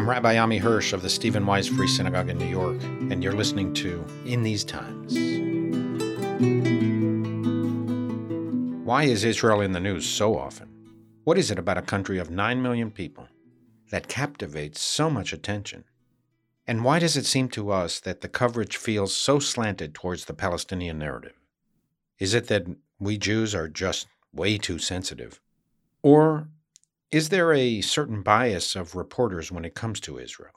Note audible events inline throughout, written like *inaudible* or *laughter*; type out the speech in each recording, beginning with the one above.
I'm Rabbi Ammi Hirsch of the Stephen Wise Free Synagogue in New York, and you're listening to In These Times. Why is Israel in the news so often? What is it about a country of 9 million people that captivates so much attention? And why does it seem to us that the coverage feels so slanted towards the Palestinian narrative? Is it that we Jews are just way too sensitive? Or is there a certain bias of reporters when it comes to Israel?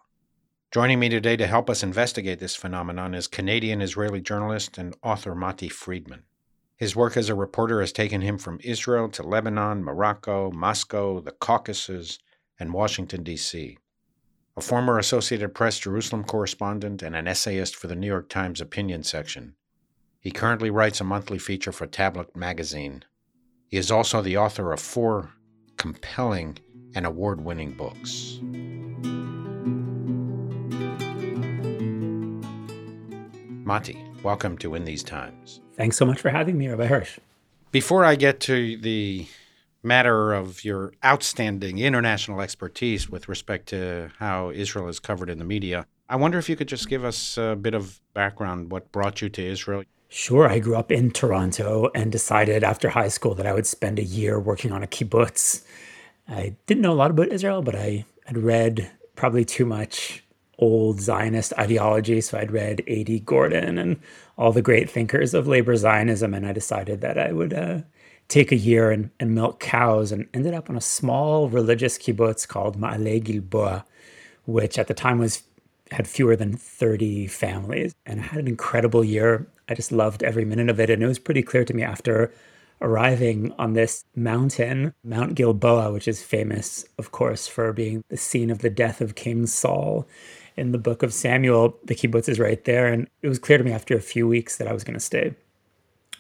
Joining me today to help us investigate this phenomenon is Canadian Israeli journalist and author Matti Friedman. His work as a reporter has taken him from Israel to Lebanon, Morocco, Moscow, the Caucasus, and Washington, D.C. A former Associated Press Jerusalem correspondent and an essayist for the New York Times opinion section, he currently writes a monthly feature for Tablet magazine. He is also the author of four compelling and award winning books. Matti, welcome to In These Times. Thanks so much for having me, Rabbi Hirsch. Before I get to the matter of your outstanding international expertise with respect to how Israel is covered in the media, I wonder if you could just give us a bit of background what brought you to Israel. Sure. I grew up in Toronto and decided after high school that I would spend a year working on a kibbutz. I didn't know a lot about Israel, but I had read probably too much old Zionist ideology. So I'd read A.D. Gordon and all the great thinkers of labor Zionism. And I decided that I would uh, take a year and, and milk cows and ended up on a small religious kibbutz called Ma'ale Gilboa, which at the time was had fewer than 30 families. And I had an incredible year. I just loved every minute of it. And it was pretty clear to me after arriving on this mountain, Mount Gilboa, which is famous, of course, for being the scene of the death of King Saul in the book of Samuel. The kibbutz is right there. And it was clear to me after a few weeks that I was going to stay.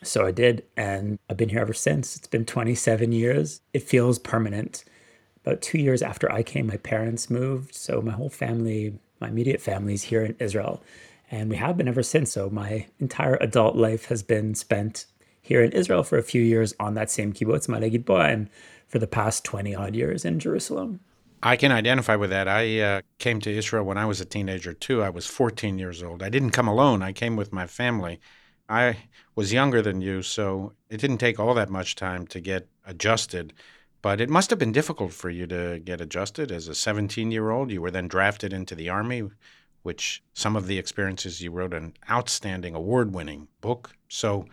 So I did. And I've been here ever since. It's been 27 years. It feels permanent. About two years after I came, my parents moved. So my whole family, my immediate family is here in Israel. And we have been ever since. So my entire adult life has been spent here in Israel for a few years on that same kibbutz, Gilboa, and for the past 20 odd years in Jerusalem. I can identify with that. I uh, came to Israel when I was a teenager, too. I was 14 years old. I didn't come alone, I came with my family. I was younger than you, so it didn't take all that much time to get adjusted. But it must have been difficult for you to get adjusted as a 17 year old. You were then drafted into the Army which some of the experiences you wrote an outstanding award winning book. So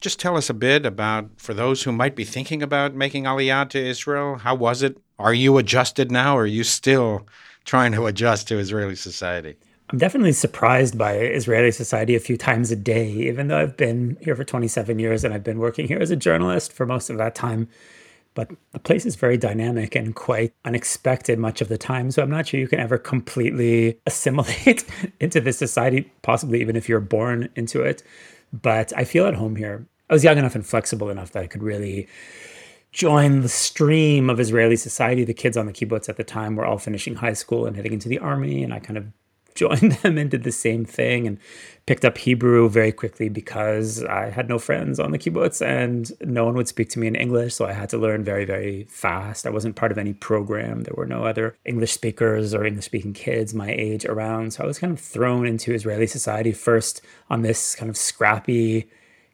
just tell us a bit about, for those who might be thinking about making Aliyah to Israel, how was it? Are you adjusted now, or are you still trying to adjust to Israeli society? I'm definitely surprised by Israeli society a few times a day, even though I've been here for 27 years and I've been working here as a journalist for most of that time. But the place is very dynamic and quite unexpected much of the time. So I'm not sure you can ever completely *laughs* assimilate into this society, possibly even if you're born into it. But I feel at home here. I was young enough and flexible enough that I could really join the stream of Israeli society. The kids on the kibbutz at the time were all finishing high school and heading into the army, and I kind of *laughs* joined them and did the same thing and picked up Hebrew very quickly because I had no friends on the kibbutz and no one would speak to me in English. So I had to learn very, very fast. I wasn't part of any program. There were no other English speakers or English speaking kids my age around. So I was kind of thrown into Israeli society first on this kind of scrappy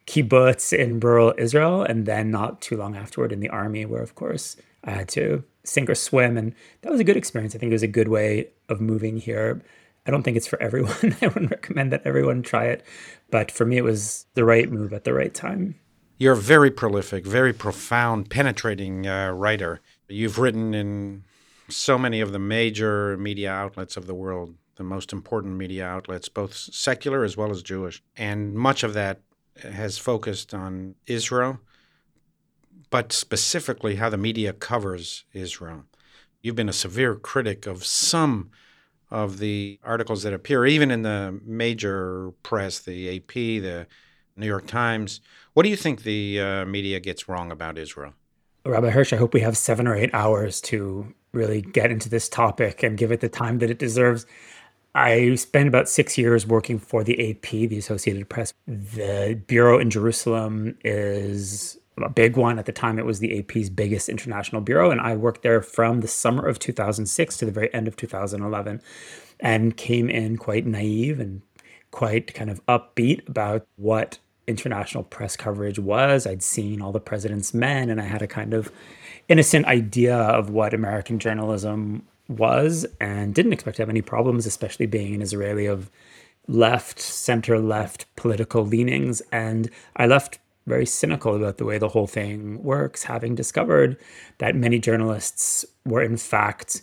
kibbutz in rural Israel. And then not too long afterward in the army, where of course I had to sink or swim. And that was a good experience. I think it was a good way of moving here I don't think it's for everyone. *laughs* I wouldn't recommend that everyone try it, but for me, it was the right move at the right time. You're a very prolific, very profound, penetrating uh, writer. You've written in so many of the major media outlets of the world, the most important media outlets, both secular as well as Jewish. And much of that has focused on Israel, but specifically how the media covers Israel. You've been a severe critic of some of the articles that appear, even in the major press, the AP, the New York Times. What do you think the uh, media gets wrong about Israel? Rabbi Hirsch, I hope we have seven or eight hours to really get into this topic and give it the time that it deserves. I spent about six years working for the AP, the Associated Press. The bureau in Jerusalem is a big one. At the time, it was the AP's biggest international bureau. And I worked there from the summer of 2006 to the very end of 2011 and came in quite naive and quite kind of upbeat about what international press coverage was. I'd seen all the president's men and I had a kind of innocent idea of what American journalism was and didn't expect to have any problems, especially being an Israeli of left, center left political leanings. And I left very cynical about the way the whole thing works, having discovered that many journalists were, in fact,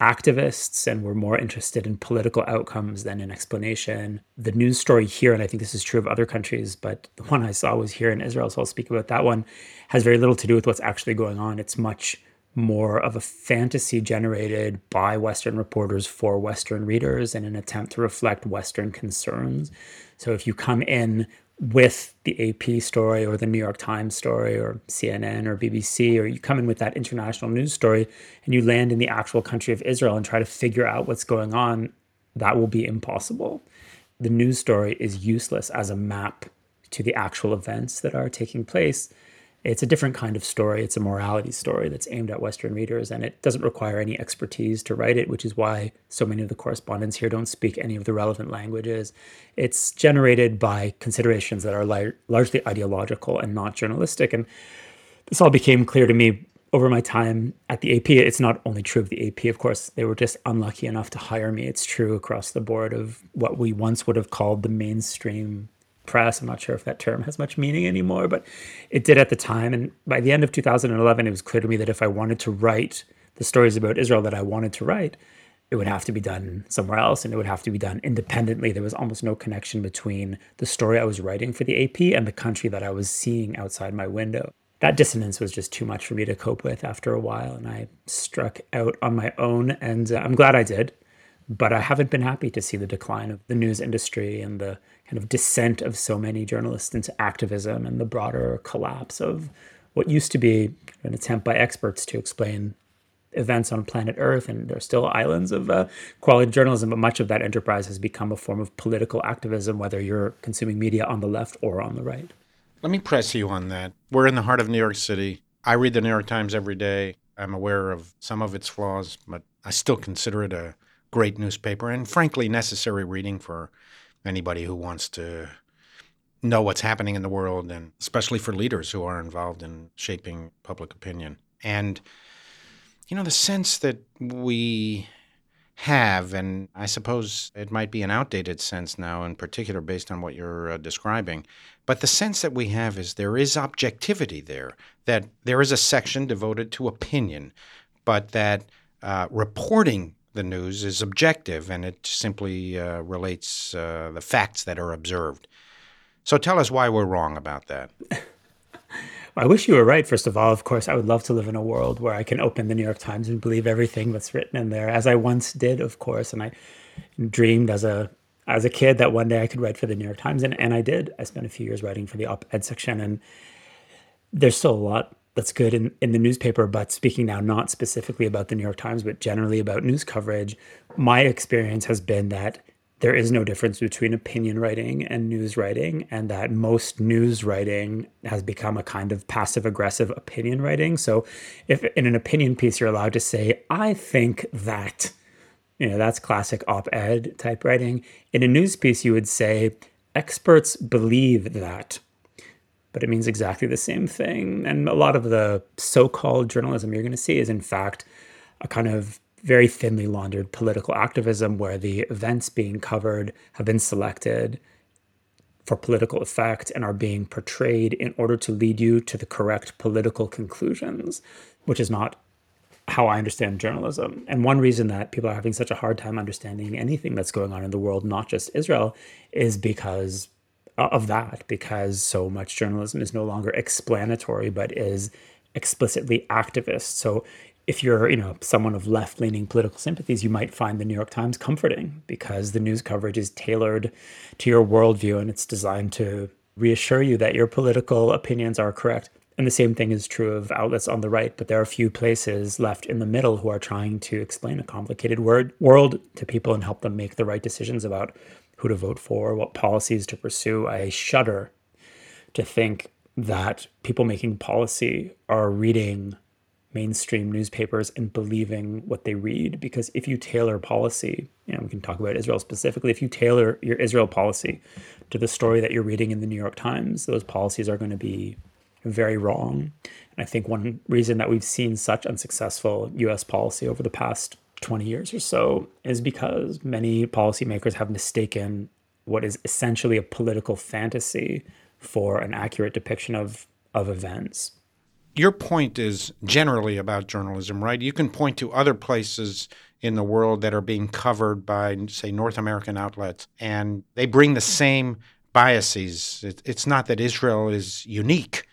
activists and were more interested in political outcomes than in explanation. The news story here, and I think this is true of other countries, but the one I saw was here in Israel, so I'll speak about that one, has very little to do with what's actually going on. It's much more of a fantasy generated by Western reporters for Western readers in an attempt to reflect Western concerns. So if you come in with the AP story or the New York Times story or CNN or BBC, or you come in with that international news story and you land in the actual country of Israel and try to figure out what's going on, that will be impossible. The news story is useless as a map to the actual events that are taking place it's a different kind of story. It's a morality story that's aimed at Western readers, and it doesn't require any expertise to write it, which is why so many of the correspondents here don't speak any of the relevant languages. It's generated by considerations that are li- largely ideological and not journalistic. And this all became clear to me over my time at the AP. It's not only true of the AP, of course, they were just unlucky enough to hire me. It's true across the board of what we once would have called the mainstream press. I'm not sure if that term has much meaning anymore, but it did at the time. And by the end of 2011, it was clear to me that if I wanted to write the stories about Israel that I wanted to write, it would have to be done somewhere else and it would have to be done independently. There was almost no connection between the story I was writing for the AP and the country that I was seeing outside my window. That dissonance was just too much for me to cope with after a while, and I struck out on my own, and uh, I'm glad I did. But I haven't been happy to see the decline of the news industry and the kind of descent of so many journalists into activism and the broader collapse of what used to be an attempt by experts to explain events on planet Earth, and there are still islands of uh, quality journalism, but much of that enterprise has become a form of political activism, whether you're consuming media on the left or on the right. Let me press you on that. We're in the heart of New York City. I read the New York Times every day. I'm aware of some of its flaws, but I still consider it a great newspaper and, frankly, necessary reading for anybody who wants to know what's happening in the world, and especially for leaders who are involved in shaping public opinion. And, you know, the sense that we have, and I suppose it might be an outdated sense now, in particular based on what you're uh, describing, but the sense that we have is there is objectivity there, that there is a section devoted to opinion, but that uh, reporting the news is objective and it simply uh, relates uh, the facts that are observed. So tell us why we're wrong about that. *laughs* I wish you were right, first of all. Of course, I would love to live in a world where I can open the New York Times and believe everything that's written in there, as I once did, of course. And I dreamed as a as a kid that one day I could write for the New York Times, and, and I did. I spent a few years writing for the op ed section, and there's still a lot that's good in, in the newspaper, but speaking now not specifically about the New York Times, but generally about news coverage, my experience has been that there is no difference between opinion writing and news writing, and that most news writing has become a kind of passive aggressive opinion writing. So, if in an opinion piece you're allowed to say, I think that, you know, that's classic op ed type writing. In a news piece, you would say, experts believe that but it means exactly the same thing. And a lot of the so called journalism you're going to see is, in fact, a kind of very thinly laundered political activism where the events being covered have been selected for political effect and are being portrayed in order to lead you to the correct political conclusions, which is not how I understand journalism. And one reason that people are having such a hard time understanding anything that's going on in the world, not just Israel, is because Uh, of that because so much journalism is no longer explanatory but is explicitly activist. So if you're, you know, someone of left-leaning political sympathies, you might find the New York Times comforting because the news coverage is tailored to your worldview and it's designed to reassure you that your political opinions are correct. And the same thing is true of outlets on the right, but there are a few places left in the middle who are trying to explain a complicated word, world to people and help them make the right decisions about who to vote for, what policies to pursue. I shudder to think that people making policy are reading mainstream newspapers and believing what they read. Because if you tailor policy, know, we can talk about Israel specifically, if you tailor your Israel policy to the story that you're reading in the New York Times, those policies are going to be very wrong. And I think one reason that we've seen such unsuccessful US policy over the past 20 years or so is because many policymakers have mistaken what is essentially a political fantasy for an accurate depiction of, of events. Your point is generally about journalism, right? You can point to other places in the world that are being covered by, say, North American outlets, and they bring the same biases. It, it's not that Israel is unique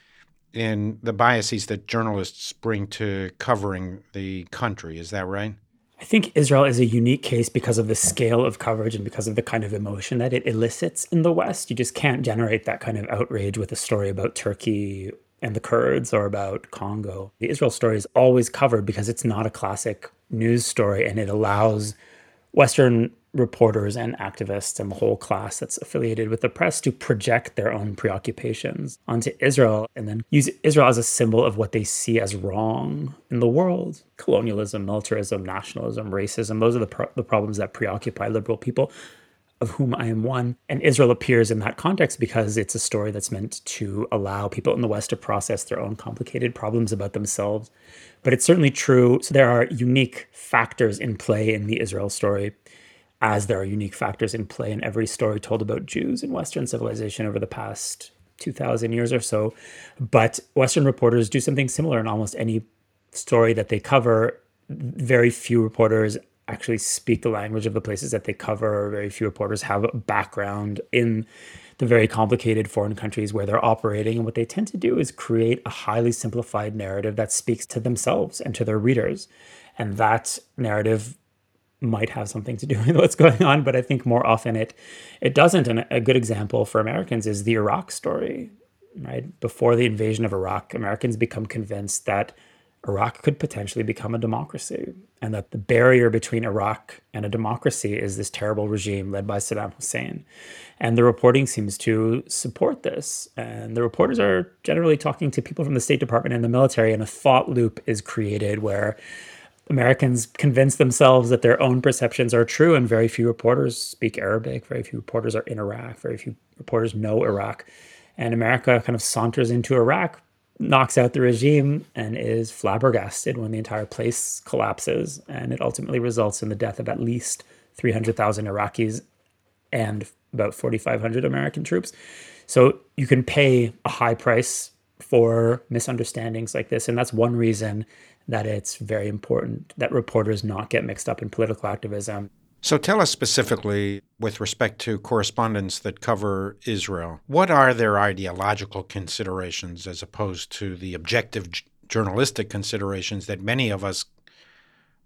in the biases that journalists bring to covering the country. Is that right? I think Israel is a unique case because of the scale of coverage and because of the kind of emotion that it elicits in the West. You just can't generate that kind of outrage with a story about Turkey and the Kurds or about Congo. The Israel story is always covered because it's not a classic news story and it allows Western reporters and activists and the whole class that's affiliated with the press to project their own preoccupations onto Israel and then use Israel as a symbol of what they see as wrong in the world colonialism, militarism, nationalism, racism. Those are the, pro- the problems that preoccupy liberal people. Of whom I am one. And Israel appears in that context because it's a story that's meant to allow people in the West to process their own complicated problems about themselves. But it's certainly true. So there are unique factors in play in the Israel story as there are unique factors in play in every story told about Jews in Western civilization over the past 2,000 years or so. But Western reporters do something similar in almost any story that they cover. Very few reporters actually speak the language of the places that they cover. Very few reporters have a background in the very complicated foreign countries where they're operating. And what they tend to do is create a highly simplified narrative that speaks to themselves and to their readers. And that narrative might have something to do with what's going on, but I think more often it it doesn't. And a good example for Americans is the Iraq story. Right before the invasion of Iraq, Americans become convinced that Iraq could potentially become a democracy, and that the barrier between Iraq and a democracy is this terrible regime led by Saddam Hussein. And the reporting seems to support this. And the reporters are generally talking to people from the State Department and the military, and a thought loop is created where Americans convince themselves that their own perceptions are true, and very few reporters speak Arabic. Very few reporters are in Iraq. Very few reporters know Iraq. And America kind of saunters into Iraq, knocks out the regime, and is flabbergasted when the entire place collapses. And it ultimately results in the death of at least 300,000 Iraqis and about 4,500 American troops. So you can pay a high price for misunderstandings like this. And that's one reason that it's very important that reporters not get mixed up in political activism. So tell us specifically, with respect to correspondents that cover Israel, what are their ideological considerations as opposed to the objective journalistic considerations that many of us,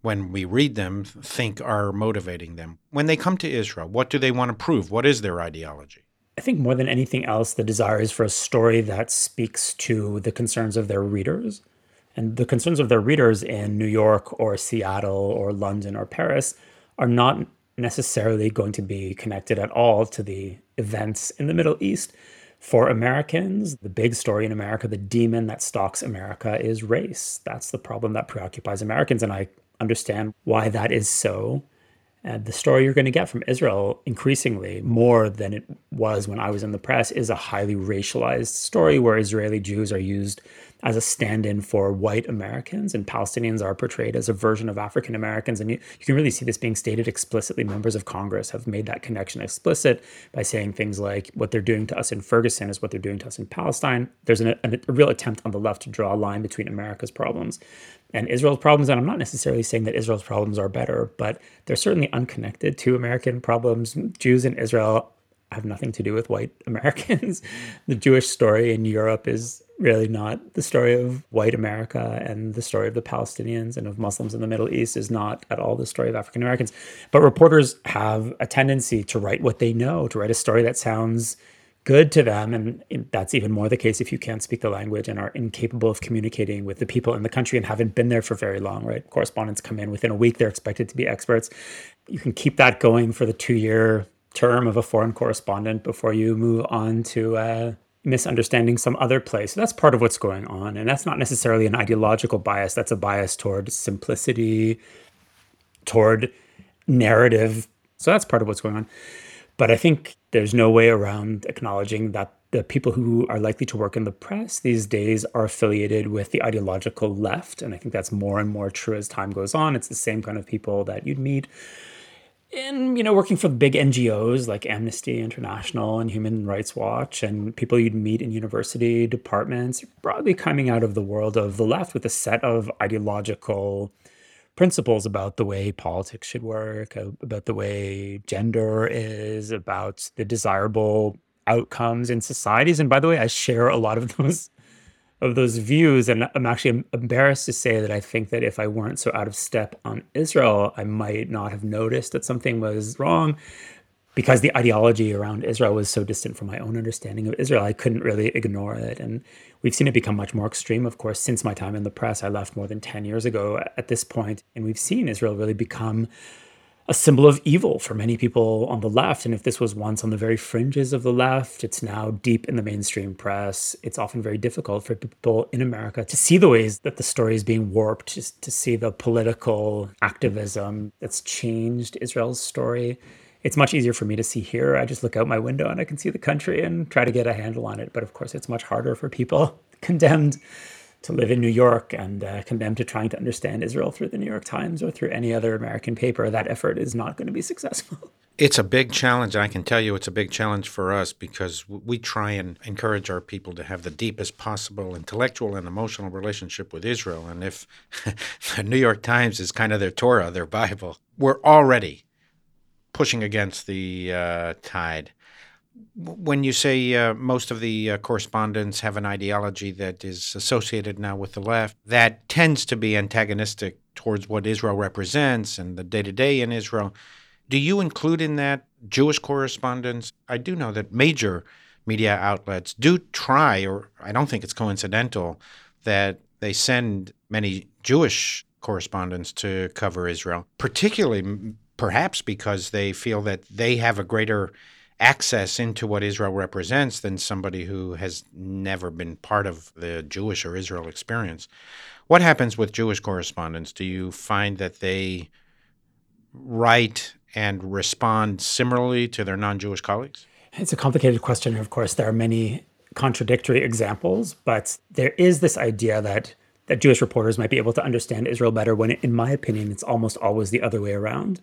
when we read them, think are motivating them? When they come to Israel, what do they want to prove? What is their ideology? I think more than anything else, the desire is for a story that speaks to the concerns of their readers and the concerns of their readers in New York or Seattle or London or Paris are not necessarily going to be connected at all to the events in the Middle East. For Americans, the big story in America, the demon that stalks America is race. That's the problem that preoccupies Americans. And I understand why that is so. And the story you're going to get from Israel, increasingly more than it was when I was in the press, is a highly racialized story where Israeli Jews are used as a stand in for white Americans, and Palestinians are portrayed as a version of African Americans. And you, you, can really see this being stated explicitly. Members of Congress have made that connection explicit by saying things like, what they're doing to us in Ferguson is what they're doing to us in Palestine. There's an, a, a real attempt on the left to draw a line between America's problems and Israel's problems. And I'm not necessarily saying that Israel's problems are better, but they're certainly unconnected to American problems. Jews in Israel have nothing to do with white *laughs* Americans. the Jewish story in Europe is really not the story of white America and the story of the Palestinians and of Muslims in the Middle East is not at all the story of African Americans. But reporters have a tendency to write what they know, to write a story that sounds good to them. And that's even more the case if you can't speak the language and are incapable of communicating with the people in the country and haven't been there for very long, right? Correspondents come in within a week, they're expected to be experts. You can keep that going for the two year term of a foreign correspondent before you move on to uh, misunderstanding some other place. So that's part of what's going on. And that's not necessarily an ideological bias, that's a bias toward simplicity, toward narrative. So that's part of what's going on. But I think there's no way around acknowledging that the people who are likely to work in the press these days are affiliated with the ideological left. And I think that's more and more true as time goes on. It's the same kind of people that you'd meet in, you know, working for the big NGOs like Amnesty International and Human Rights Watch and people you'd meet in university departments, broadly coming out of the world of the left with a set of ideological principles about the way politics should work, about the way gender is, about the desirable outcomes in societies. And by the way, I share a lot of *laughs* those of those views. And I'm actually embarrassed to say that I think that if I weren't so out of step on Israel, I might not have noticed that something was wrong because the ideology around Israel was so distant from my own understanding of Israel, I couldn't really ignore it. And we've seen it become much more extreme, of course, since my time in the press. I left more than 10 years ago at this point, and we've seen Israel really become a symbol of evil for many people on the left. And if this was once on the very fringes of the left, it's now deep in the mainstream press. It's often very difficult for people in America to see the ways that the story is being warped, just to see the political activism that's changed Israel's story. It's much easier for me to see here. I just look out my window and I can see the country and try to get a handle on it. But of course, it's much harder for people *laughs* condemned to live in New York and uh, condemned to trying to understand Israel through the New York Times or through any other American paper, that effort is not going to be successful. *laughs* It's a big challenge. I can tell you it's a big challenge for us because we try and encourage our people to have the deepest possible intellectual and emotional relationship with Israel. And if *laughs* the New York Times is kind of their Torah, their Bible, we're already pushing against the uh, tide when you say uh, most of the uh, correspondents have an ideology that is associated now with the left, that tends to be antagonistic towards what Israel represents and the day to day in Israel. Do you include in that Jewish correspondents? I do know that major media outlets do try, or I don't think it's coincidental, that they send many Jewish correspondents to cover Israel, particularly perhaps because they feel that they have a greater access into what Israel represents than somebody who has never been part of the Jewish or Israel experience. What happens with Jewish correspondents? Do you find that they write and respond similarly to their non Jewish colleagues? It's a complicated question. Of course, there are many contradictory examples, but there is this idea that that Jewish reporters might be able to understand Israel better when, in my opinion, it's almost always the other way around.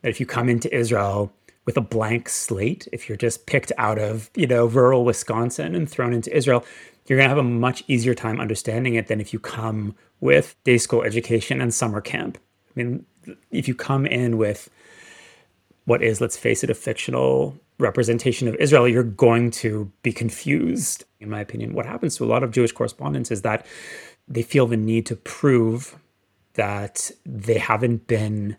That if you come into Israel with a blank slate, if you're just picked out of, you know, rural Wisconsin and thrown into Israel, you're going to have a much easier time understanding it than if you come with day school education and summer camp. I mean, if you come in with what is, let's face it, a fictional representation of Israel, you're going to be confused, in my opinion. What happens to a lot of Jewish correspondents is that they feel the need to prove that they haven't been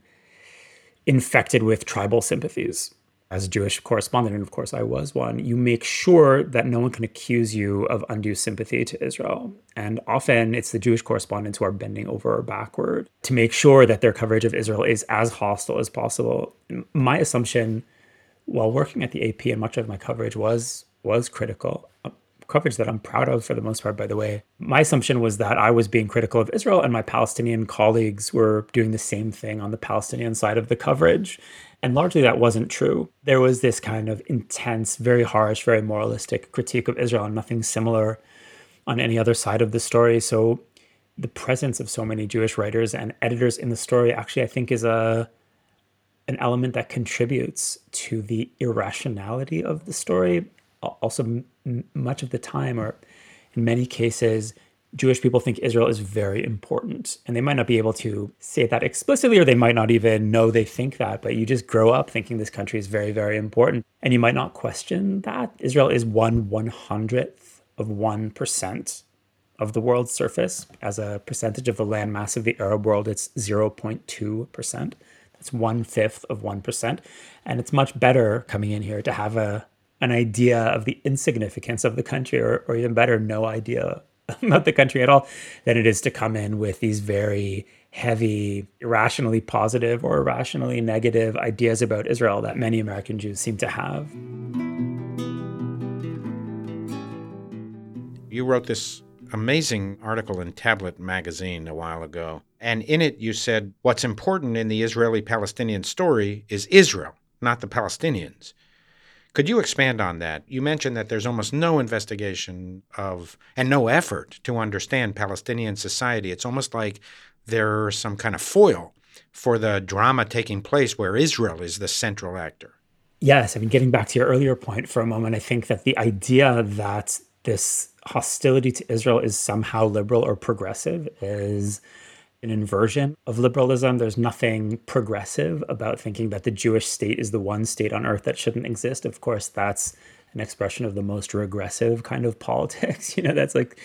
infected with tribal sympathies. As a Jewish correspondent, and of course I was one, you make sure that no one can accuse you of undue sympathy to Israel. And often it's the Jewish correspondents who are bending over backward to make sure that their coverage of Israel is as hostile as possible. My assumption while working at the AP and much of my coverage was was critical coverage that I'm proud of for the most part, by the way. My assumption was that I was being critical of Israel and my Palestinian colleagues were doing the same thing on the Palestinian side of the coverage. And largely that wasn't true. There was this kind of intense, very harsh, very moralistic critique of Israel and nothing similar on any other side of the story. So the presence of so many Jewish writers and editors in the story actually I think is a an element that contributes to the irrationality of the story also much of the time, or in many cases, Jewish people think Israel is very important. And they might not be able to say that explicitly, or they might not even know they think that, but you just grow up thinking this country is very, very important. And you might not question that. Israel is one one hundredth of 1% of the world's surface. As a percentage of the land mass of the Arab world, it's 0.2%. That's one fifth of 1%. And it's much better coming in here to have a an idea of the insignificance of the country, or, or even better, no idea *laughs* about the country at all, than it is to come in with these very heavy, irrationally positive or irrationally negative ideas about Israel that many American Jews seem to have. You wrote this amazing article in Tablet magazine a while ago. And in it, you said what's important in the Israeli Palestinian story is Israel, not the Palestinians. Could you expand on that? You mentioned that there's almost no investigation of and no effort to understand Palestinian society. It's almost like there's some kind of foil for the drama taking place where Israel is the central actor. Yes. I mean, getting back to your earlier point for a moment, I think that the idea that this hostility to Israel is somehow liberal or progressive is an inversion of liberalism. There's nothing progressive about thinking that the Jewish state is the one state on earth that shouldn't exist. Of course, that's an expression of the most regressive kind of *laughs* politics. You know, that's like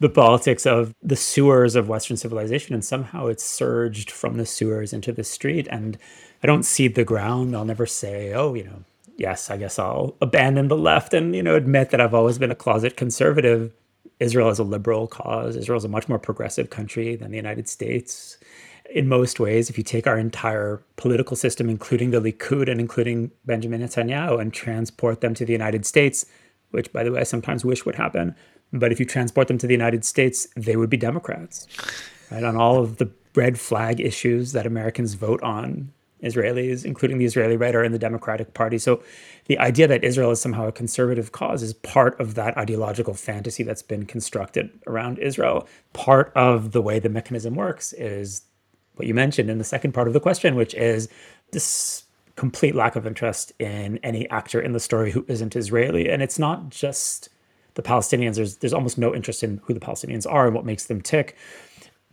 the politics of the sewers of Western civilization. And somehow it's surged from the sewers into the street. And I don't cede the ground. I'll never say, oh, you know, yes, I guess I'll abandon the left and, you know, admit that I've always been a closet conservative. Israel is a liberal cause. Israel is a much more progressive country than the United States. In most ways, if you take our entire political system, including the Likud and including Benjamin Netanyahu, and transport them to the United States, which, by the way, I sometimes wish would happen, but if you transport them to the United States, they would be Democrats, right? On all of the red flag issues that Americans vote on, Israelis, including the Israeli are in the Democratic Party. So the idea that Israel is somehow a conservative cause is part of that ideological fantasy that's been constructed around Israel. Part of the way the mechanism works is what you mentioned in the second part of the question, which is this complete lack of interest in any actor in the story who isn't Israeli. And it's not just the Palestinians. There's there's almost no interest in who the Palestinians are and what makes them tick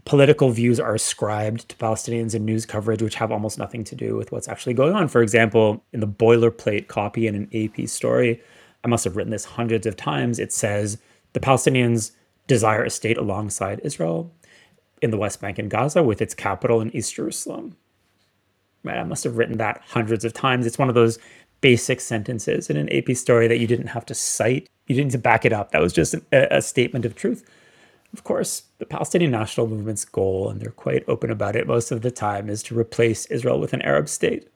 political views are ascribed to Palestinians in news coverage, which have almost nothing to do with what's actually going on. For example, in the boilerplate copy in an AP story, I must have written this hundreds of times. It says the Palestinians desire a state alongside Israel in the West Bank and Gaza with its capital in East Jerusalem. Right, I must have written that hundreds of times. It's one of those basic sentences in an AP story that you didn't have to cite. You didn't need to back it up. That was just a, a statement of truth. Of course, the Palestinian national movement's goal, and they're quite open about it most of the time, is to replace Israel with an Arab state.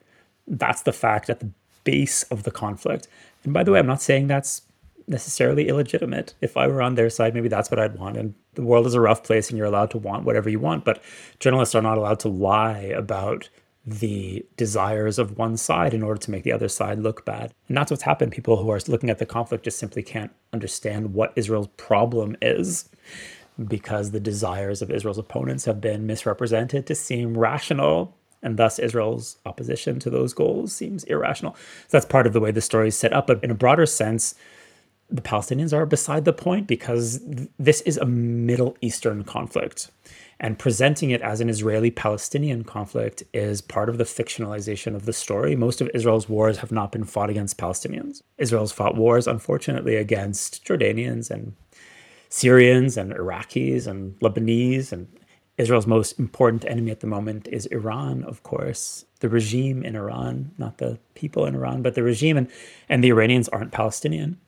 That's the fact at the base of the conflict. And by the way, I'm not saying that's necessarily illegitimate. If I were on their side, maybe that's what I'd want. And the world is a rough place and you're allowed to want whatever you want. But journalists are not allowed to lie about the desires of one side in order to make the other side look bad. And that's what's happened. People who are looking at the conflict just simply can't understand what Israel's problem is because the desires of Israel's opponents have been misrepresented to seem rational, and thus Israel's opposition to those goals seems irrational. So that's part of the way the story is set up. But in a broader sense, the Palestinians are beside the point because this is a Middle Eastern conflict. And presenting it as an Israeli Palestinian conflict is part of the fictionalization of the story. Most of Israel's wars have not been fought against Palestinians. Israel's fought wars, unfortunately, against Jordanians and Syrians and Iraqis and Lebanese and Israel's most important enemy at the moment is Iran, of course. The regime in Iran, not the people in Iran, but the regime. And, and the Iranians aren't Palestinian.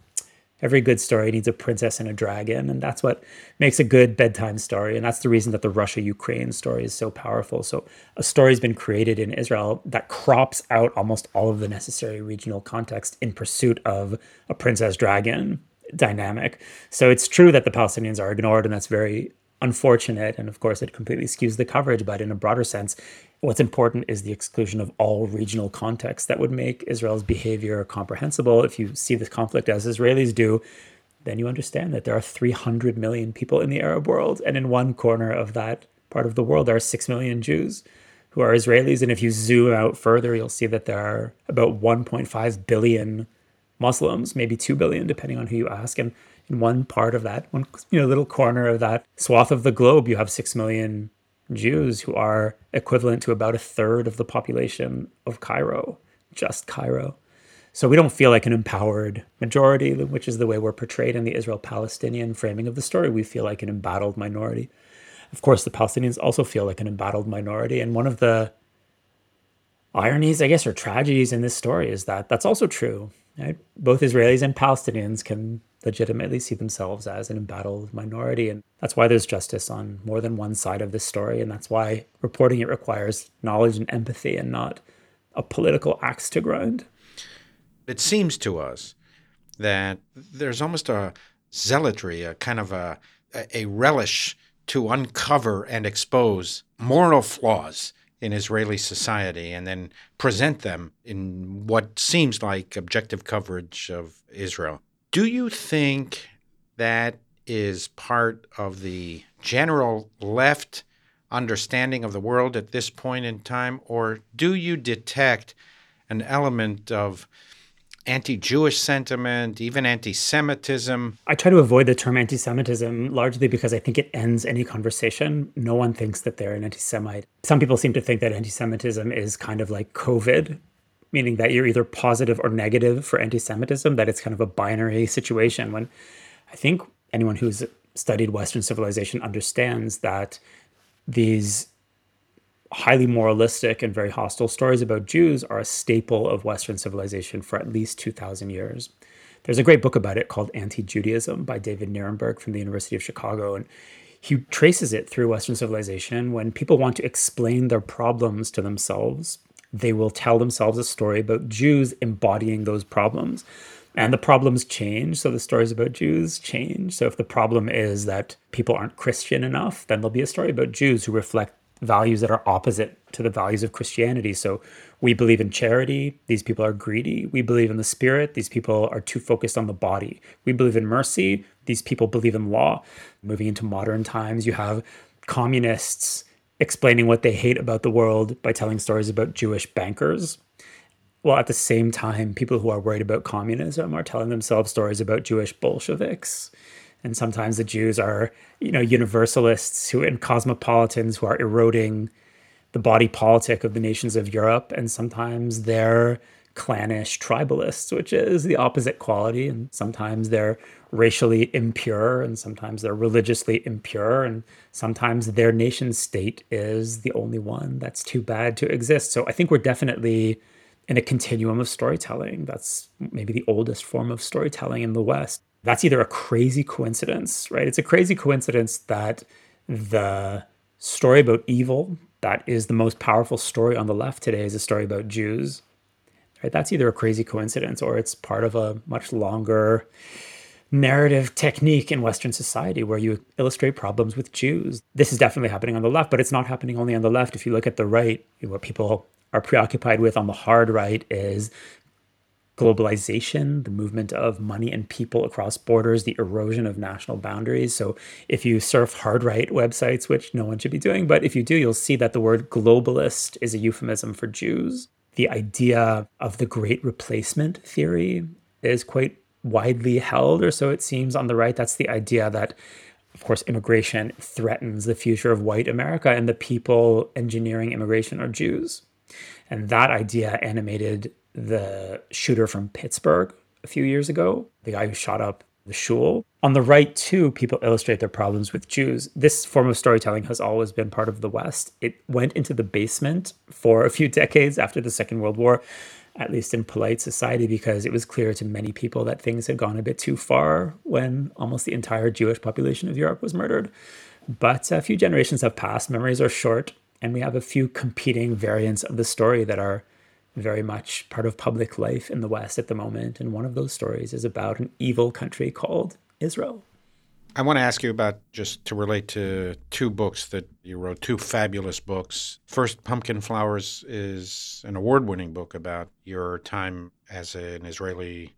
Every good story needs a princess and a dragon. And that's what makes a good bedtime story. And that's the reason that the Russia Ukraine story is so powerful. So, a story's been created in Israel that crops out almost all of the necessary regional context in pursuit of a princess dragon dynamic. So it's true that the Palestinians are ignored, and that's very unfortunate. And of course, it completely skews the coverage. But in a broader sense, what's important is the exclusion of all regional context that would make Israel's behavior comprehensible. If you see this conflict as Israelis do, then you understand that there are 300 million people in the Arab world. And in one corner of that part of the world, there are 6 million Jews who are Israelis. And if you zoom out further, you'll see that there are about 1.5 billion Muslims, maybe 2 billion, depending on who you ask. And in one part of that, one you know, little corner of that swath of the globe, you have 6 million Jews who are equivalent to about a third of the population of Cairo, just Cairo. So we don't feel like an empowered majority, which is the way we're portrayed in the Israel Palestinian framing of the story. We feel like an embattled minority. Of course, the Palestinians also feel like an embattled minority. And one of the ironies, I guess, or tragedies in this story is that that's also true. Right? Both Israelis and Palestinians can legitimately see themselves as an embattled minority. And that's why there's justice on more than one side of this story. And that's why reporting it requires knowledge and empathy and not a political axe to grind. It seems to us that there's almost a, zealotry, a kind of a, a relish to uncover and expose moral flaws in Israeli society and then present them in what seems like objective coverage of Israel. Do you think that is part of the general left understanding of the world at this point in time, or do you detect an element of anti Jewish sentiment, even anti Semitism. I try to avoid the term anti Semitism largely because I think it ends any conversation. No one thinks that they're an anti Semite. Some people seem to think that anti Semitism is kind of like COVID, meaning that you're either positive or negative for anti Semitism, that it's kind of a binary situation. When I think anyone who's studied Western civilization understands that these highly moralistic and very hostile stories about Jews are a staple of Western civilization for at least 2,000 years. There's a great book about it called Anti Judaism by David Nirenberg from the University of Chicago. And he traces it through Western civilization. When people want to explain their problems to themselves, they will tell themselves a story about Jews embodying those problems. And the problems change. So the stories about Jews change. So if the problem is that people aren't Christian enough, then there'll be a story about Jews who reflect values that are opposite to the values of Christianity. So we believe in charity, these people are greedy. We believe in the spirit, these people are too focused on the body. We believe in mercy, these people believe in law. Moving into modern times, you have communists explaining what they hate about the world by telling stories about Jewish bankers. Well, at the same time, people who are worried about communism are telling themselves stories about Jewish Bolsheviks and sometimes the Jews are, you know, universalists who and cosmopolitans who are eroding the body politic of the nations of Europe, and sometimes they're clannish tribalists, which is the opposite quality, and sometimes they're racially impure, and sometimes they're religiously impure, and sometimes their nation state is the only one that's too bad to exist. So I think we're definitely in a continuum of storytelling. That's maybe the oldest form of storytelling in the West that's either a crazy coincidence, right? It's a crazy coincidence that the story about evil that is the most powerful story on the left today is a story about Jews. Right? That's either a crazy coincidence or it's part of a much longer narrative technique in Western society where you illustrate problems with Jews. This is definitely happening on the left, but it's not happening only on the left. If you look at the right, what people are preoccupied with on the hard right is globalization, the movement of money and people across borders, the erosion of national boundaries. So, if you surf hard right websites, which no one should be doing, but if you do, you'll see that the word globalist is a euphemism for Jews. The idea of the great replacement theory is quite widely held, or so it seems on the right. That's the idea that, of course, immigration threatens the future of white America, and the people engineering immigration are Jews. And that idea animated the shooter from Pittsburgh a few years ago, the guy who shot up the shul. On the right, too, people illustrate their problems with Jews. This form of storytelling has always been part of the West. It went into the basement for a few *laughs* decades after the Second World War, at least in polite society, because it was clear to many people that things had gone a bit too far when almost the entire Jewish population of Europe was murdered. But a few generations have passed, memories are short, and we have a few competing variants of the story that are very much part of public life in the West at the moment. And one of those stories is about an evil country called Israel. I want to ask you about just to relate to two books that you wrote, two fabulous books. First, Pumpkin Flowers is an award winning book about your time as an Israeli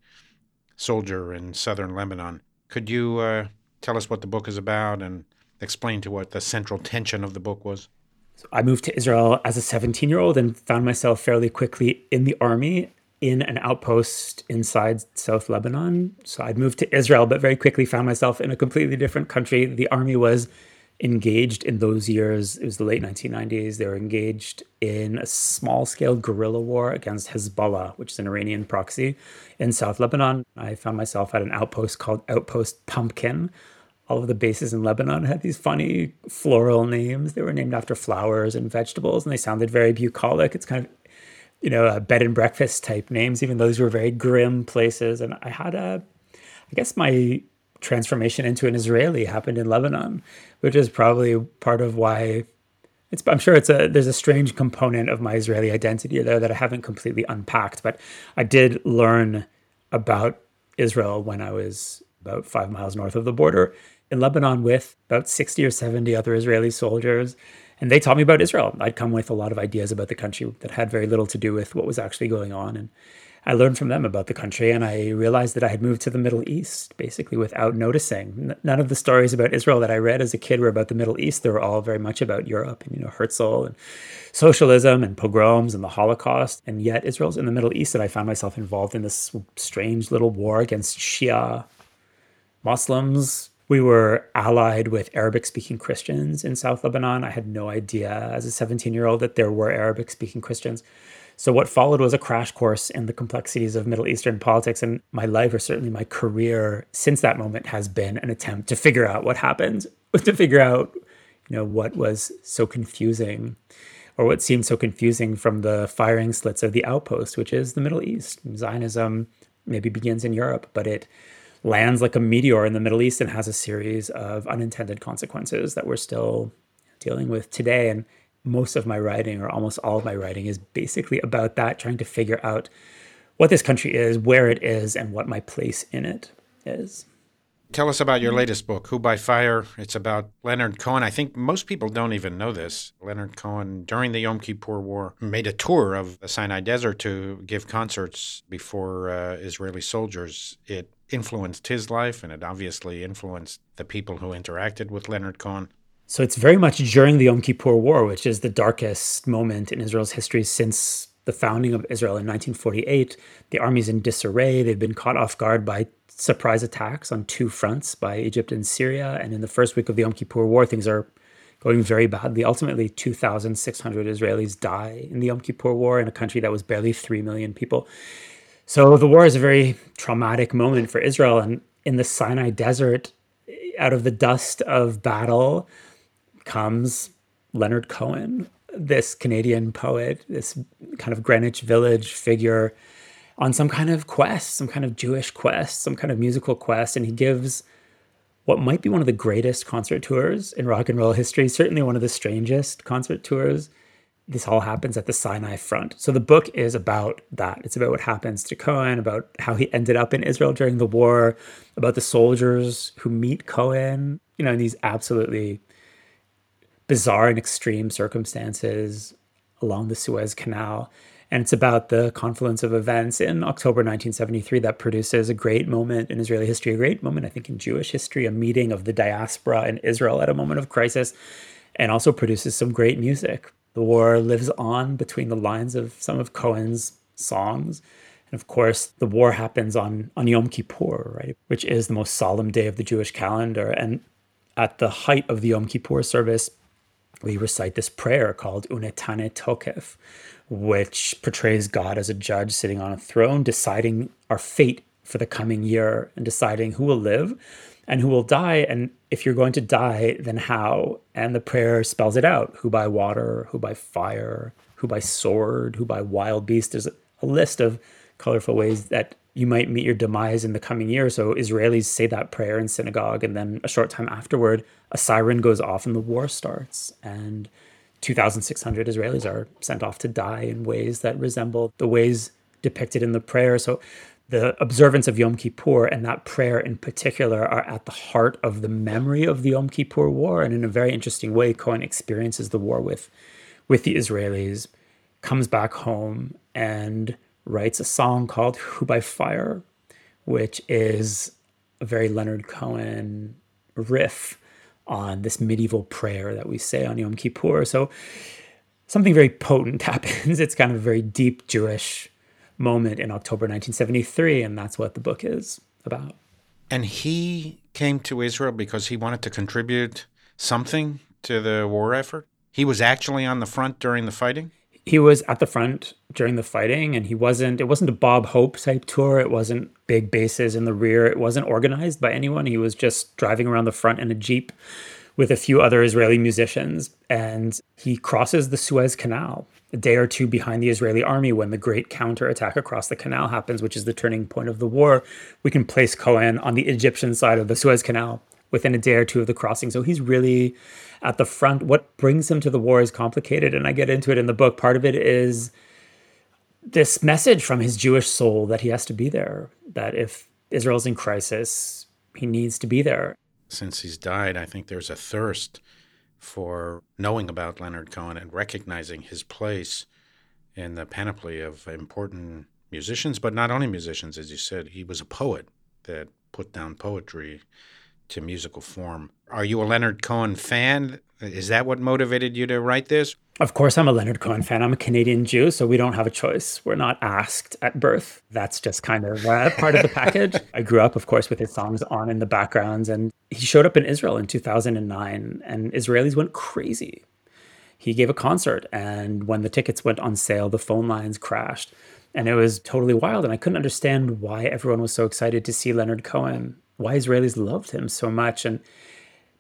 soldier in southern Lebanon. Could you uh, tell us what the book is about and explain to what the central tension of the book was? So I moved to Israel as a 17 year old and found myself fairly quickly in the army in an outpost inside South Lebanon. So I'd moved to Israel, but very quickly found myself in a completely different country. The army was engaged in those years, it was the late 1990s, they were engaged in a small scale guerrilla war against Hezbollah, which is an Iranian proxy in South Lebanon. I found myself at an outpost called Outpost Pumpkin, all of the bases in Lebanon had these funny floral names. They were named after flowers and vegetables, and they sounded very bucolic. It's kind of, you know, a bed and breakfast type names, even though those were very grim places. And I had a, I guess my transformation into an Israeli happened in Lebanon, which is probably part of why it's, I'm sure it's a there's a strange component of my Israeli identity there that I haven't completely unpacked, but I did learn about Israel when I was about five miles north of the border in Lebanon with about 60 or 70 other Israeli soldiers. And they taught me about Israel. I'd come with a lot of ideas about the country that had very little to do with what was actually going on. And I learned from them about the country and I realized that I had moved to the Middle East basically without noticing. None of the stories about Israel that I read as a kid were about the Middle East. They were all very much about Europe and, you know, Herzl and socialism and pogroms and the Holocaust. And yet Israel's in the Middle East and I found myself involved in this strange little war against Shia Muslims. We were allied with Arabic speaking Christians in South Lebanon. I had no idea as a 17 year old that there were Arabic speaking Christians. So what followed was a crash course in the complexities of Middle Eastern politics. And my life, or certainly my career since that moment, has been an attempt to figure out what happened, *laughs* to figure out, you know, what was so confusing or what seemed so confusing from the firing slits of the outpost, which is the Middle East. Zionism maybe begins in Europe, but it lands like a meteor in the Middle East and has a series of unintended consequences that we're still dealing with today. And most of my writing, or almost all of my writing, is basically about that, trying to figure out what this country is, where it is, and what my place in it is. Tell us about your latest book, Who by Fire. It's about Leonard Cohen. I think most people don't even know this. Leonard Cohen, during the Yom Kippur War, made a tour of the Sinai Desert to give concerts before uh, Israeli soldiers. It influenced his life, and it obviously influenced the people who interacted with Leonard Cohen. So it's very much during the Yom Kippur War, which is the darkest moment in Israel's history since the founding of Israel in 1948. The army's in disarray. They've been caught off guard by surprise attacks on two fronts by Egypt and Syria. And in the first week of the Yom Kippur War, things are going very badly. Ultimately, 2,600 Israelis die in the Yom Kippur War in a country that was barely 3 million people. So the war is a very traumatic moment for Israel. And in the Sinai desert, out of the dust of battle, comes Leonard Cohen, this Canadian poet, this kind of Greenwich Village figure on some kind of quest, some kind of Jewish quest, some kind of musical quest. And he gives what might be one of the greatest concert tours in rock and roll history, certainly one of the strangest concert tours. This all happens at the Sinai front. So the book is about that. It's about what happens to Cohen, about how he ended up in Israel during the war, about the soldiers who meet Cohen, you know, in these absolutely bizarre and extreme circumstances along the Suez Canal. And it's about the confluence of events in October 1973 that produces a great moment in Israeli history, a great moment, I think, in Jewish history, a meeting of the diaspora in Israel at a moment of crisis, and also produces some great music. The war lives on between the lines of some of Cohen's songs. And of course, the war happens on, on Yom Kippur, right, which is the most solemn day of the Jewish calendar. And at the height of the Yom Kippur service, we recite this prayer called Unetane Tokef, which portrays God as a judge sitting on a throne, deciding our fate for the coming year and deciding who will live and who will die. And if you're going to die, then how? And the prayer spells it out who by water, who by fire, who by sword, who by wild beast. There's a list of colorful ways that you might meet your demise in the coming year. So Israelis say that prayer in synagogue, and then a short time afterward, a siren goes off and the war starts. And 2,600 Israelis are sent off to die in ways that resemble the ways depicted in the prayer. So the observance of Yom Kippur and that prayer in particular are at the heart of the memory of the Yom Kippur War. And in a very interesting way, Cohen experiences the war with, with the Israelis, comes back home, and writes a song called Who by Fire, which is a very Leonard Cohen riff on this medieval prayer that we say on Yom Kippur. So something very potent *laughs* happens. It's kind of a very deep Jewish moment in October 1973, and that's what the book is about. And he came to Israel because he wanted to contribute something to the war effort? He was actually on the front during the fighting? he was at the front during the fighting and he wasn't it wasn't a bob hope type tour it wasn't big bases in the rear it wasn't organized by anyone he was just driving around the front in a jeep with a few other israeli musicians and he crosses the suez canal a day or two behind the israeli army when the great counterattack across the canal happens which is the turning point of the war we can place cohen on the egyptian side of the suez canal within a day or two of the crossing. So he's really at the front. What brings him to the war is complicated, and I get into it in the book. Part of it is this message from his Jewish soul that he has to be there, that if Israel's in crisis, he needs to be there. Since he's died, I think there's a thirst for knowing about Leonard Cohen and recognizing his place in the panoply of important musicians, but not only musicians, as you said. He was a poet that put down poetry to musical form. Are you a Leonard Cohen fan? Is that what motivated you to write this? Of course, I'm a Leonard Cohen fan. I'm a Canadian Jew, so we don't have a choice. We're not asked at birth. That's just kind of uh, part of the package. *laughs* I grew up, of course, with his songs on in the backgrounds, and he showed up in Israel in 2009, and Israelis went crazy. He gave a concert, and when the tickets went on sale, the phone lines crashed. And it was totally wild. And I couldn't understand why everyone was so excited to see Leonard Cohen, why Israelis loved him so much. And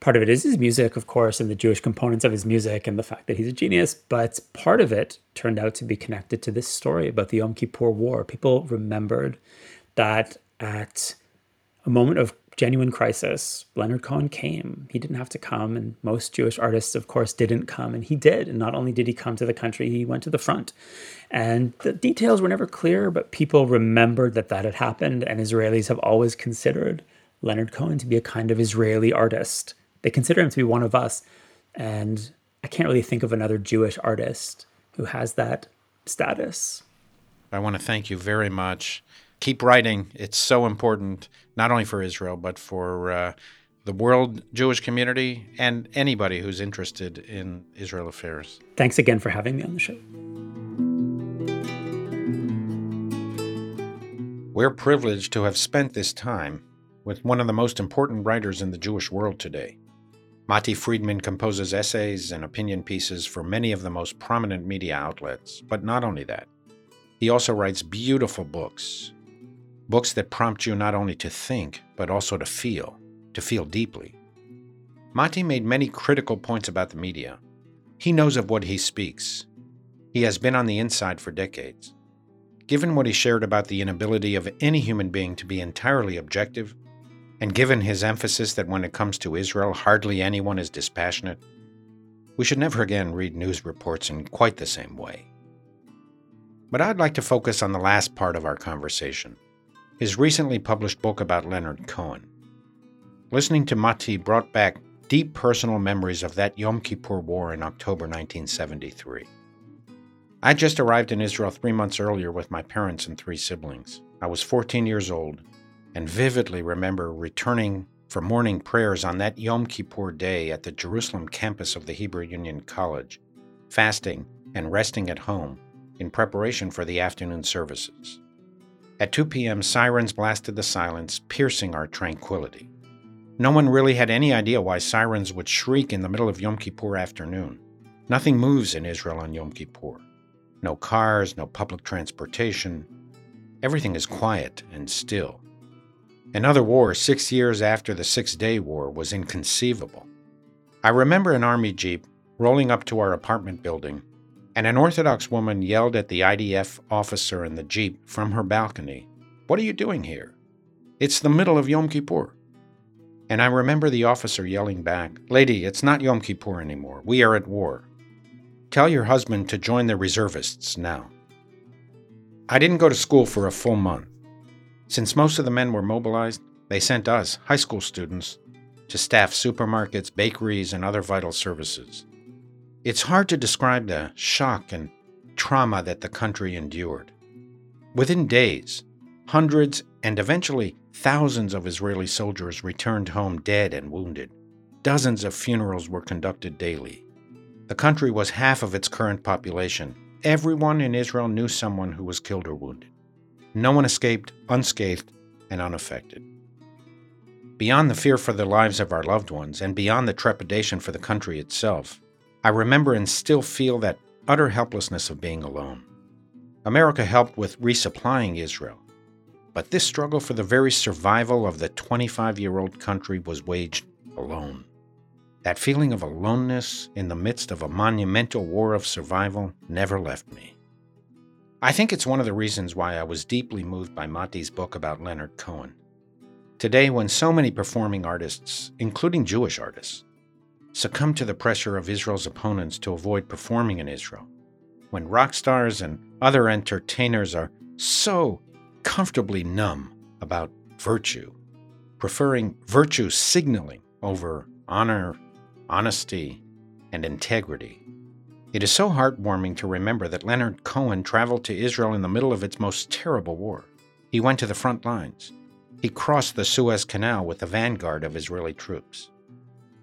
part of it is his music, of course, and the Jewish components of his music and the fact that he's a genius. But part of it turned out to be connected to this story about the Yom Kippur War. People remembered that at a moment of genuine crisis, Leonard Cohen came. He didn't have to come, and most Jewish artists, of course, didn't come, and he did. And not only did he come to the country, he went to the front. And the details were never clear, but people remembered that that had happened, and Israelis have always considered Leonard Cohen to be a kind of Israeli artist. They consider him to be one of us, and I can't really think of another Jewish artist who has that status. I want to thank you very much keep writing. It's so important, not only for Israel, but for uh, the world Jewish community and anybody who's interested in Israel affairs. Thanks again for having me on the show. We're privileged to have spent this time with one of the most important writers in the Jewish world today. Matti Friedman composes essays and opinion pieces for many of the most prominent media outlets, but not only that. He also writes beautiful books, Books that prompt you not only to think, but also to feel, to feel deeply. Matti made many critical points about the media. He knows of what he speaks. He has been on the inside for decades. Given what he shared about the inability of any human being to be entirely objective, and given his emphasis that when it comes to Israel, hardly anyone is dispassionate, we should never again read news reports in quite the same way. But I'd like to focus on the last part of our conversation his recently published book about Leonard Cohen. Listening to Matti brought back deep personal memories of that Yom Kippur War in October 1973. I just arrived in Israel three months earlier with my parents and three siblings. I was 14 years old and vividly remember returning for morning prayers on that Yom Kippur day at the Jerusalem campus of the Hebrew Union College, fasting and resting at home in preparation for the afternoon services. At 2 p.m., sirens blasted the silence, piercing our tranquility. No one really had any idea why sirens would shriek in the middle of Yom Kippur afternoon. Nothing moves in Israel on Yom Kippur. No cars, no public transportation. Everything is quiet and still. Another war, six years after the Six Day War, was inconceivable. I remember an army jeep rolling up to our apartment building and an Orthodox woman yelled at the IDF officer in the Jeep from her balcony, What are you doing here? It's the middle of Yom Kippur. And I remember the officer yelling back, Lady, it's not Yom Kippur anymore. We are at war. Tell your husband to join the reservists now. I didn't go to school for a full month. Since most of the men were mobilized, they sent us, high school students, to staff supermarkets, bakeries, and other vital services. It's hard to describe the shock and trauma that the country endured. Within days, hundreds and eventually thousands of Israeli soldiers returned home dead and wounded. Dozens of funerals were conducted daily. The country was half of its current population. Everyone in Israel knew someone who was killed or wounded. No one escaped unscathed and unaffected. Beyond the fear for the lives of our loved ones and beyond the trepidation for the country itself, I remember and still feel that utter helplessness of being alone. America helped with resupplying Israel, but this struggle for the very survival of the 25 year old country was waged alone. That feeling of aloneness in the midst of a monumental war of survival never left me. I think it's one of the reasons why I was deeply moved by Matti's book about Leonard Cohen. Today, when so many performing artists, including Jewish artists, succumb to the pressure of Israel's opponents to avoid performing in Israel. When rock stars and other entertainers are so comfortably numb about virtue, preferring virtue signaling over honor, honesty, and integrity. It is so heartwarming to remember that Leonard Cohen traveled to Israel in the middle of its most terrible war. He went to the front lines. He crossed the Suez Canal with the vanguard of Israeli troops.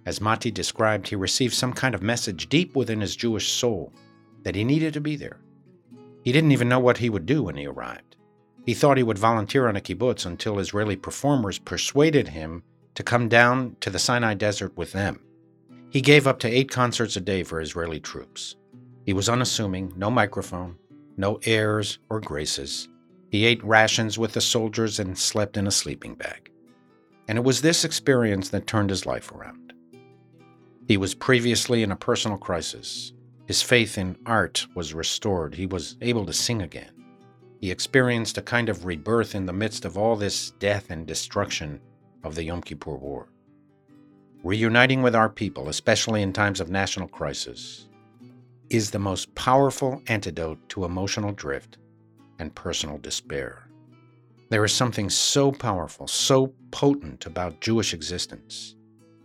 As Matti described, he received some kind of message deep within his Jewish soul that he needed to be there. He didn't even know what he would do when he arrived. He thought he would volunteer on a kibbutz until Israeli performers persuaded him to come down to the Sinai Desert with them. He gave up to eight concerts a day for Israeli troops. He was unassuming, no microphone, no airs or graces. He ate rations with the soldiers and slept in a sleeping bag. And it was this experience that turned his life around. He was previously in a personal crisis. His faith in art was restored. He was able to sing again. He experienced a kind of rebirth in the midst of all this death and destruction of the Yom Kippur War. Reuniting with our people, especially in times of national crisis, is the most powerful antidote to emotional drift and personal despair. There is something so powerful, so potent about Jewish existence.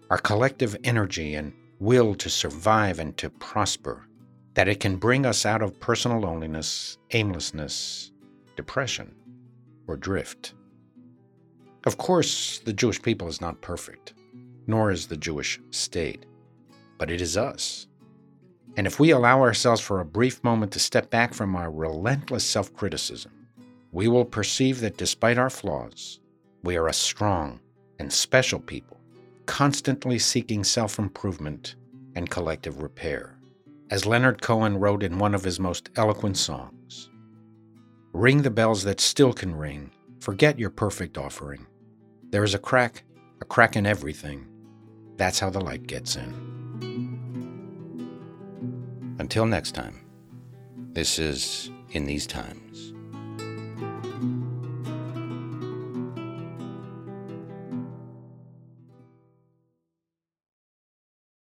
Our collective energy and will to survive and to prosper, that it can bring us out of personal loneliness, aimlessness, depression, or drift. Of course, the Jewish people is not perfect, nor is the Jewish state, but it is us. And if we allow ourselves for a brief moment to step back from our relentless self criticism, we will perceive that despite our flaws, we are a strong and special people, constantly seeking self improvement and collective repair. As Leonard Cohen wrote in one of his most eloquent songs Ring the bells that still can ring, forget your perfect offering. There is a crack, a crack in everything. That's how the light gets in. Until next time, this is In These Times.